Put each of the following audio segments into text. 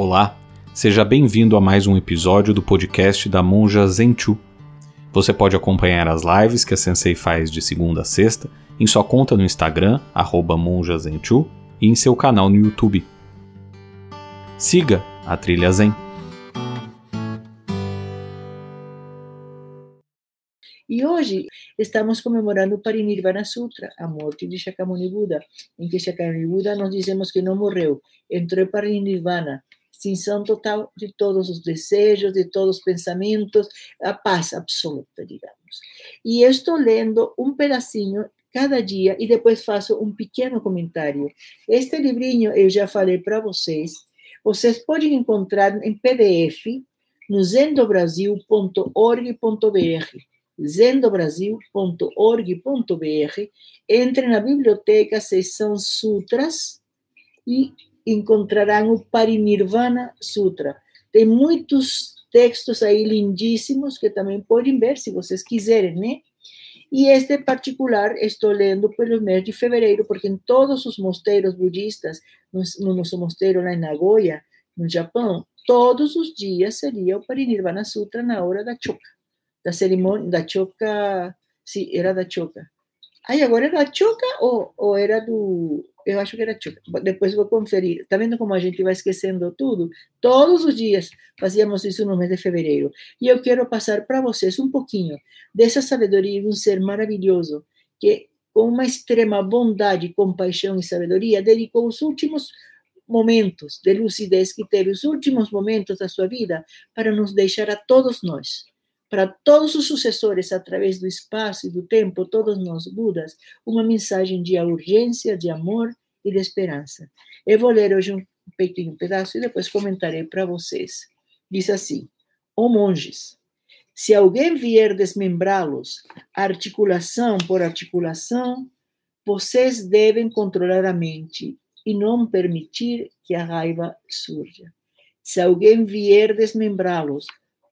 Olá, seja bem-vindo a mais um episódio do podcast da Monja Zenchu. Você pode acompanhar as lives que a Sensei faz de segunda a sexta em sua conta no Instagram, monjazenchu, e em seu canal no YouTube. Siga a Trilha Zen. E hoje estamos comemorando o Parinirvana Sutra, a morte de Shakyamuni Buda, em que Shakyamuni Buda nós dizemos que não morreu, entrou para Parinirvana, extinção total de todos os desejos, de todos os pensamentos, a paz absoluta, digamos. E estou lendo um pedacinho cada dia e depois faço um pequeno comentário. Este livrinho eu já falei para vocês, vocês podem encontrar em PDF no zendobrasil.org.br zendobrasil.org.br, entre na biblioteca seção Sutras e encontrarão o Parinirvana Sutra. Tem muitos textos aí lindíssimos que também podem ver, se vocês quiserem, né? E este particular estou lendo pelo mês de fevereiro, porque em todos os mosteiros budistas, no nosso mosteiro lá em Nagoya, no Japão, todos os dias seria o Parinirvana Sutra na hora da choca, da cerimônia, da choca, sim, era da choca. Aí agora era da choca ou, ou era do eu acho que era Chuca. Depois vou conferir. Está vendo como a gente vai esquecendo tudo? Todos os dias fazíamos isso no mês de fevereiro. E eu quero passar para vocês um pouquinho dessa sabedoria de um ser maravilhoso que, com uma extrema bondade, compaixão e sabedoria, dedicou os últimos momentos de lucidez que teve, os últimos momentos da sua vida, para nos deixar a todos nós para todos os sucessores, através do espaço e do tempo, todos nós, Budas, uma mensagem de urgência, de amor e de esperança. Eu vou ler hoje um pequeno pedaço e depois comentarei para vocês. Diz assim: Ó oh, monges, se alguém vier desmembrá-los, articulação por articulação, vocês devem controlar a mente e não permitir que a raiva surja. Se alguém vier desmembrá-los,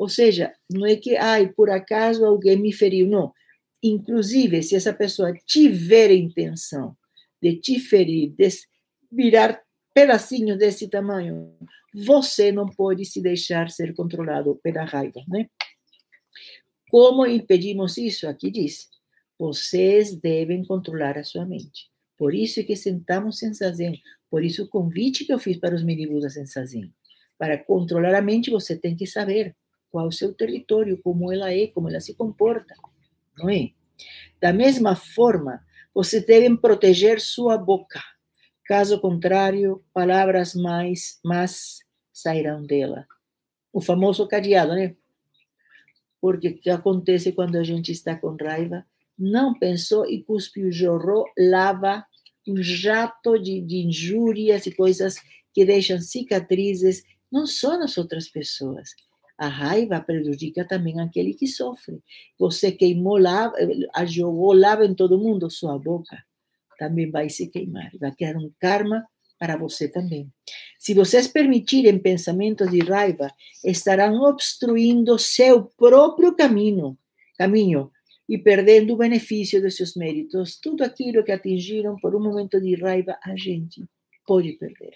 ou seja, não é que, ai, por acaso alguém me feriu, não. Inclusive, se essa pessoa tiver a intenção de te ferir, de virar pedacinhos desse tamanho, você não pode se deixar ser controlado pela raiva, né? Como impedimos isso? Aqui diz: vocês devem controlar a sua mente. Por isso que sentamos em zazen. Por isso o convite que eu fiz para os meninos em zazen. Para controlar a mente, você tem que saber qual o seu território, como ela é, como ela se comporta, não é? Da mesma forma, vocês devem proteger sua boca. Caso contrário, palavras mais, mais sairão dela. O famoso cadeado, né? Porque o que acontece quando a gente está com raiva? Não pensou e cuspiu, jorrou, lava um jato de, de injúrias e coisas que deixam cicatrizes, não só nas outras pessoas, a raiva prejudica também aquele que sofre. Você queimou lava, jogou lava em todo mundo, sua boca também vai se queimar. Vai criar um karma para você também. Se vocês permitirem pensamentos de raiva, estarão obstruindo seu próprio caminho, caminho e perdendo o benefício de seus méritos. Tudo aquilo que atingiram por um momento de raiva, a gente pode perder.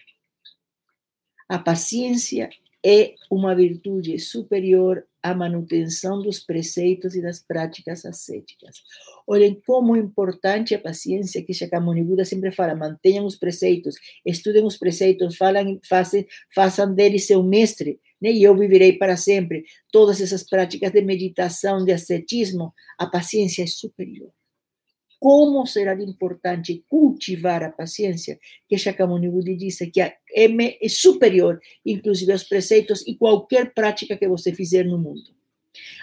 A paciência é uma virtude superior à manutenção dos preceitos e das práticas ascéticas. Olhem como é importante a paciência que Shakyamuni Buda sempre fala, mantenham os preceitos, estudem os preceitos, falem, façam, façam dele seu mestre, né? e eu viverei para sempre. Todas essas práticas de meditação, de ascetismo, a paciência é superior como será importante cultivar a paciência, que Shakyamuni disse que é, é superior, inclusive aos preceitos e qualquer prática que você fizer no mundo.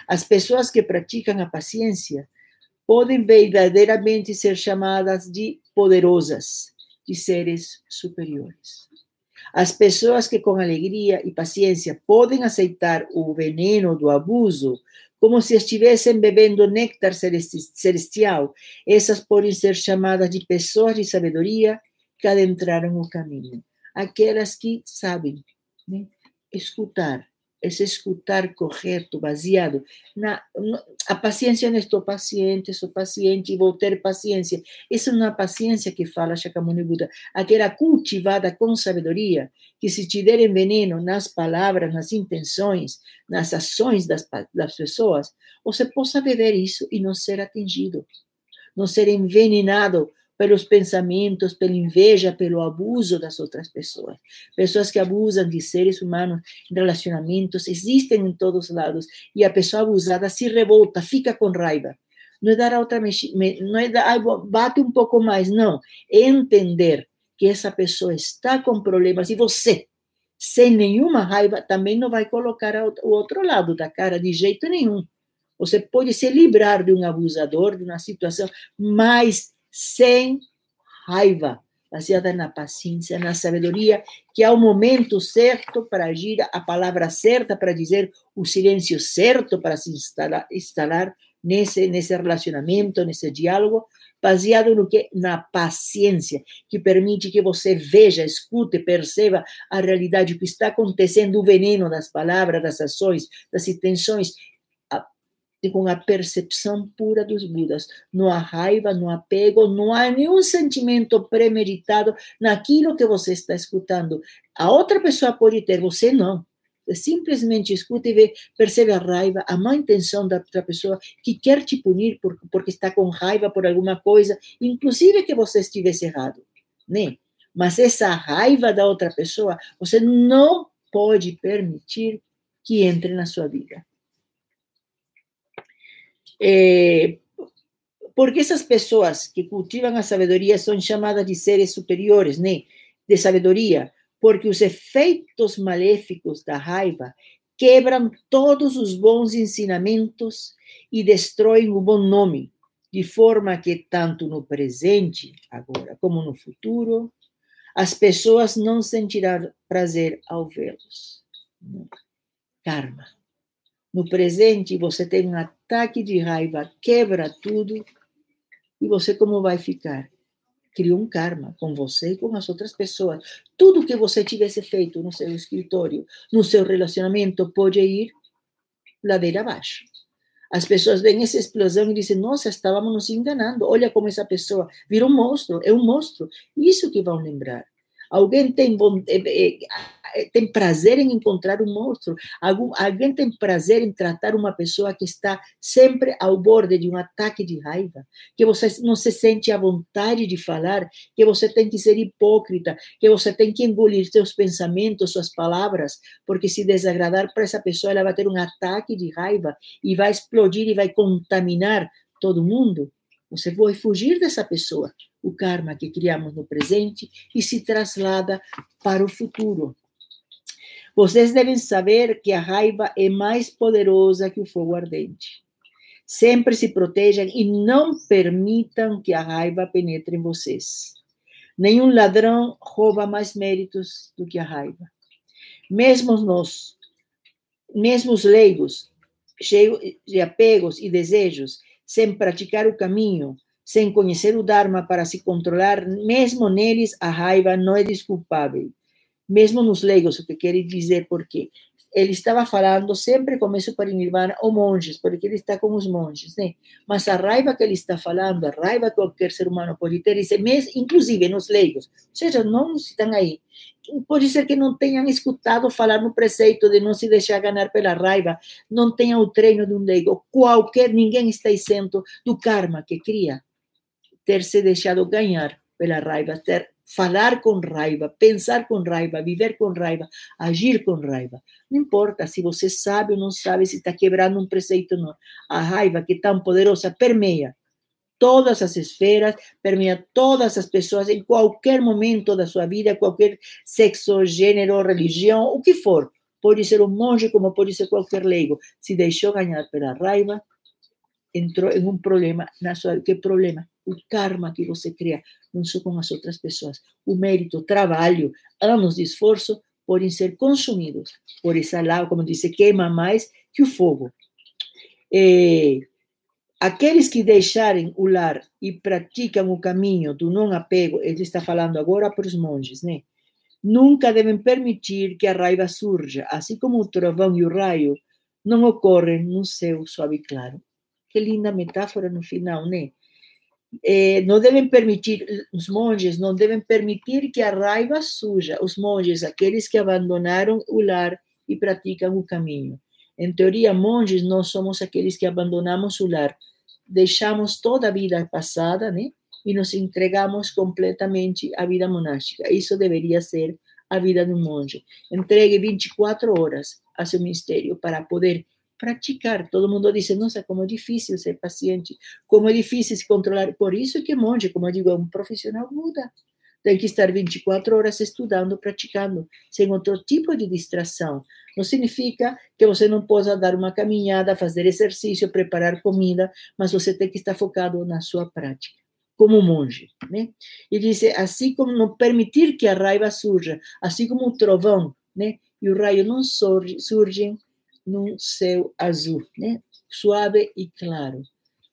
As pessoas que praticam a paciência podem verdadeiramente ser chamadas de poderosas, de seres superiores. As pessoas que com alegria e paciência podem aceitar o veneno do abuso, como se estivessem bebendo néctar celestial. Essas podem ser chamadas de pessoas de sabedoria que adentraram o caminho. Aquelas que sabem né, escutar esse escutar correto, baseado na. A paciência não estou paciente, sou paciente e vou ter paciência. Essa é a paciência que fala Shakyamuni Buda, aquela cultivada com sabedoria, que se te derem veneno nas palavras, nas intenções, nas ações das, pessoas, você possa viver isso e não ser atingido, não ser envenenado pelos pensamentos, pela inveja, pelo abuso das outras pessoas. Pessoas que abusam de seres humanos relacionamentos existem em todos os lados e a pessoa abusada se revolta, fica com raiva. Não é dar outra não é dar, bate um pouco mais, não. É entender que essa pessoa está com problemas e você, sem nenhuma raiva, também não vai colocar o outro lado da cara de jeito nenhum. Você pode se livrar de um abusador, de uma situação, mas sem raiva, baseada na paciência, na sabedoria, que há o momento certo para agir, a palavra certa para dizer, o silêncio certo para se instalar, instalar nesse, nesse relacionamento, nesse diálogo, baseado no que? Na paciência, que permite que você veja, escute, perceba a realidade que está acontecendo, o veneno das palavras, das ações, das intenções, com a percepção pura dos Budas. Não há raiva, não há apego, não há nenhum sentimento premeditado naquilo que você está escutando. A outra pessoa pode ter, você não. Simplesmente escuta e vê, percebe a raiva, a má intenção da outra pessoa que quer te punir por, porque está com raiva por alguma coisa, inclusive que você estivesse errado, né? Mas essa raiva da outra pessoa, você não pode permitir que entre na sua vida. É, porque essas pessoas que cultivam a sabedoria são chamadas de seres superiores, né? De sabedoria, porque os efeitos maléficos da raiva quebram todos os bons ensinamentos e destroem o bom nome, de forma que tanto no presente, agora, como no futuro, as pessoas não sentirão prazer ao vê-los. Karma. No presente, você tem um ataque de raiva, quebra tudo, e você como vai ficar? Cria um karma com você e com as outras pessoas. Tudo que você tivesse feito no seu escritório, no seu relacionamento, pode ir ladeira abaixo. As pessoas veem essa explosão e dizem: Nossa, estávamos nos enganando. Olha como essa pessoa virou um monstro, é um monstro. Isso que vão lembrar. Alguém tem, eh, eh, tem prazer em encontrar um monstro? Alguém tem prazer em tratar uma pessoa que está sempre ao borde de um ataque de raiva? Que você não se sente à vontade de falar? Que você tem que ser hipócrita? Que você tem que engolir seus pensamentos, suas palavras? Porque se desagradar para essa pessoa, ela vai ter um ataque de raiva e vai explodir e vai contaminar todo mundo? Você vai fugir dessa pessoa o karma que criamos no presente e se traslada para o futuro. Vocês devem saber que a raiva é mais poderosa que o fogo ardente. Sempre se protejam e não permitam que a raiva penetre em vocês. Nenhum ladrão rouba mais méritos do que a raiva. Mesmo nós, mesmo os leigos, cheios de apegos e desejos, sem praticar o caminho, sem conhecer o Dharma para se controlar, mesmo neles a raiva não é desculpável. Mesmo nos leigos, o que quer dizer porque ele estava falando sempre começo para Nirvana ou monges, porque ele está com os monges, né? Mas a raiva que ele está falando, a raiva que qualquer ser humano pode ter, inclusive nos leigos, ou seja, não estão aí. Pode ser que não tenham escutado falar no preceito de não se deixar ganhar pela raiva, não tenham o treino de um leigo. Qualquer, ninguém está isento do karma que cria ter se deixado ganhar pela raiva, ter falar com raiva, pensar com raiva, viver com raiva, agir com raiva. Não importa se você sabe ou não sabe, se está quebrando um preceito ou não. A raiva que é tão poderosa permeia todas as esferas, permeia todas as pessoas em qualquer momento da sua vida, qualquer sexo, gênero, religião, o que for. Pode ser um monge, como pode ser qualquer leigo. Se deixou ganhar pela raiva, entrou em um problema na sua que problema o karma que você cria não só com as outras pessoas o mérito trabalho anos de esforço podem ser consumidos por essa lava como disse queima mais que o fogo é, aqueles que deixarem o lar e praticam o caminho do não apego ele está falando agora para os monges né nunca devem permitir que a raiva surja, assim como o trovão e o raio não ocorrem no céu suave e claro. Que linda metáfora no final, né? É, não devem permitir, os monges não devem permitir que a raiva suja, os monges, aqueles que abandonaram o lar e praticam o caminho. Em teoria, monges não somos aqueles que abandonamos o lar, deixamos toda a vida passada, né? E nos entregamos completamente à vida monástica. Isso deveria ser a vida de um monge. Entregue 24 horas a seu ministério para poder praticar. Todo mundo diz, nossa, como é difícil ser paciente, como é difícil se controlar. Por isso que monge, como eu digo, é um profissional muda. Tem que estar 24 horas estudando, praticando, sem outro tipo de distração. Não significa que você não possa dar uma caminhada, fazer exercício, preparar comida, mas você tem que estar focado na sua prática, como monge. Né? E diz, assim como não permitir que a raiva surja, assim como o trovão né? e o raio não surge, surgem num céu azul, né? suave e claro.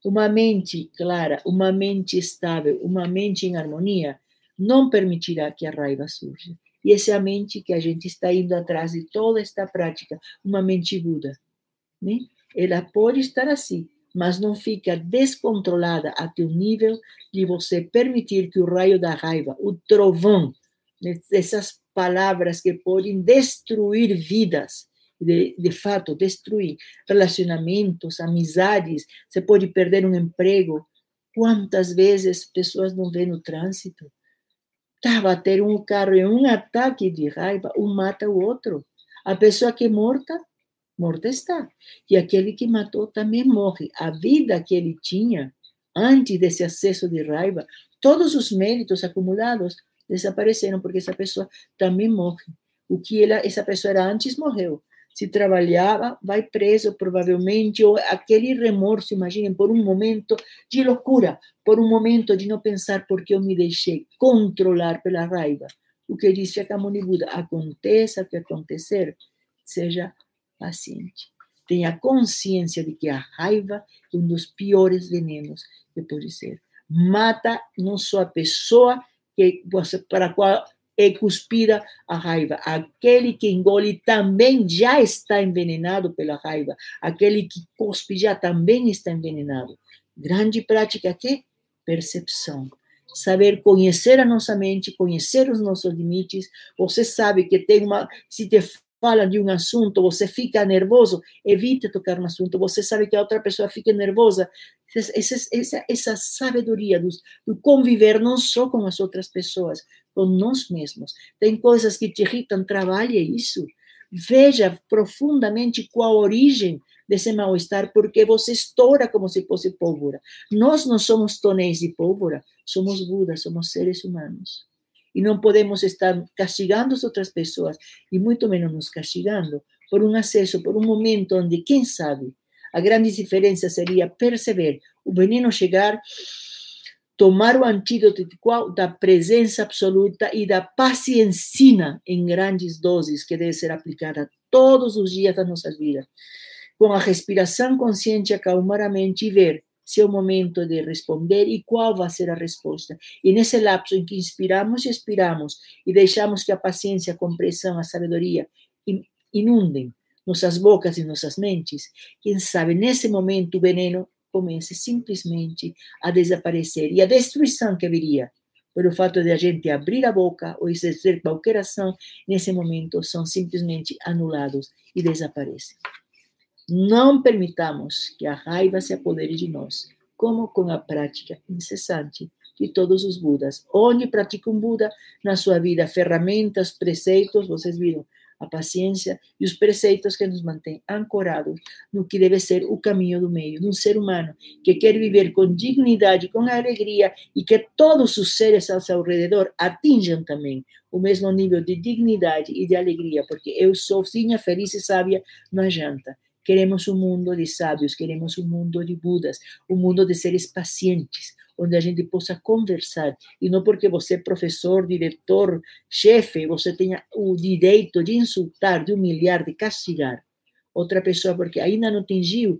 Uma mente clara, uma mente estável, uma mente em harmonia não permitirá que a raiva surja. E essa é a mente que a gente está indo atrás de toda esta prática, uma mente Buda. Né? Ela pode estar assim, mas não fica descontrolada até o nível de você permitir que o raio da raiva, o trovão, né, essas palavras que podem destruir vidas, de, de fato, destruir relacionamentos, amizades, você pode perder um emprego. Quantas vezes pessoas não vêem no trânsito? Tá, bater um carro em um ataque de raiva, um mata o outro. A pessoa que é morta, morta está. E aquele que matou também morre. A vida que ele tinha antes desse acesso de raiva, todos os méritos acumulados desapareceram, porque essa pessoa também morre. O que ela, essa pessoa era antes morreu se trabalhava, vai preso provavelmente, ou aquele remorso, imaginem, por um momento de loucura, por um momento de não pensar porque eu me deixei controlar pela raiva. O que disse a Kamuni Buda, aconteça o que acontecer, seja paciente. Tenha consciência de que a raiva é um dos piores venenos que pode ser. Mata não só a pessoa que você, para a qual é cuspida a raiva. Aquele que engole também já está envenenado pela raiva. Aquele que cospe já também está envenenado. Grande prática aqui? Percepção. Saber conhecer a nossa mente, conhecer os nossos limites. Você sabe que tem uma. Se te fala de um assunto, você fica nervoso, evite tocar no assunto. Você sabe que a outra pessoa fica nervosa. Essa, essa, essa sabedoria do, do conviver não só com as outras pessoas, com nós mesmos. Tem coisas que te irritam, trabalhe isso. Veja profundamente qual a origem desse mal-estar, porque você estoura como se fosse pólvora. Nós não somos tonéis de pólvora, somos Budas, somos seres humanos. E não podemos estar castigando as outras pessoas, e muito menos nos castigando, por um acesso, por um momento onde, quem sabe, a grande diferença seria perceber o veneno chegar tomar o antídoto da presença absoluta e da paciência em grandes doses que deve ser aplicada todos os dias das nossas vidas. Com a respiração consciente, acalmar a mente e ver se o momento de responder e qual vai ser a resposta. E nesse lapso em que inspiramos e expiramos e deixamos que a paciência, a compreensão, a sabedoria inundem nossas bocas e nossas mentes, quem sabe nesse momento o veneno comece simplesmente a desaparecer. E a destruição que viria pelo fato de a gente abrir a boca ou exercer qualquer ação, nesse momento são simplesmente anulados e desaparecem. Não permitamos que a raiva se apodere de nós, como com a prática incessante de todos os Budas. Onde pratica um Buda na sua vida, ferramentas, preceitos, vocês viram, a paciência e os preceitos que nos mantêm ancorados no que deve ser o caminho do meio, de um ser humano que quer viver com dignidade, com alegria e que todos os seres ao seu redor atinjam também o mesmo nível de dignidade e de alegria, porque eu sozinha, feliz e sábia, não adianta. Queremos um mundo de sábios, queremos um mundo de Budas, um mundo de seres pacientes, onde a gente possa conversar. E não porque você é professor, diretor, chefe, você tenha o direito de insultar, de humilhar, de castigar outra pessoa, porque ainda não atingiu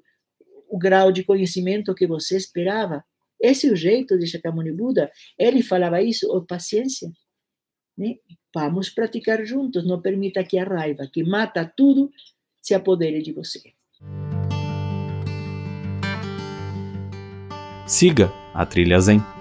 o grau de conhecimento que você esperava. Esse é o jeito de Shakyamuni Buda. Ele falava isso, ou paciência. Né? Vamos praticar juntos. Não permita que a raiva, que mata tudo, se apodere de você. Siga a Trilha Zen.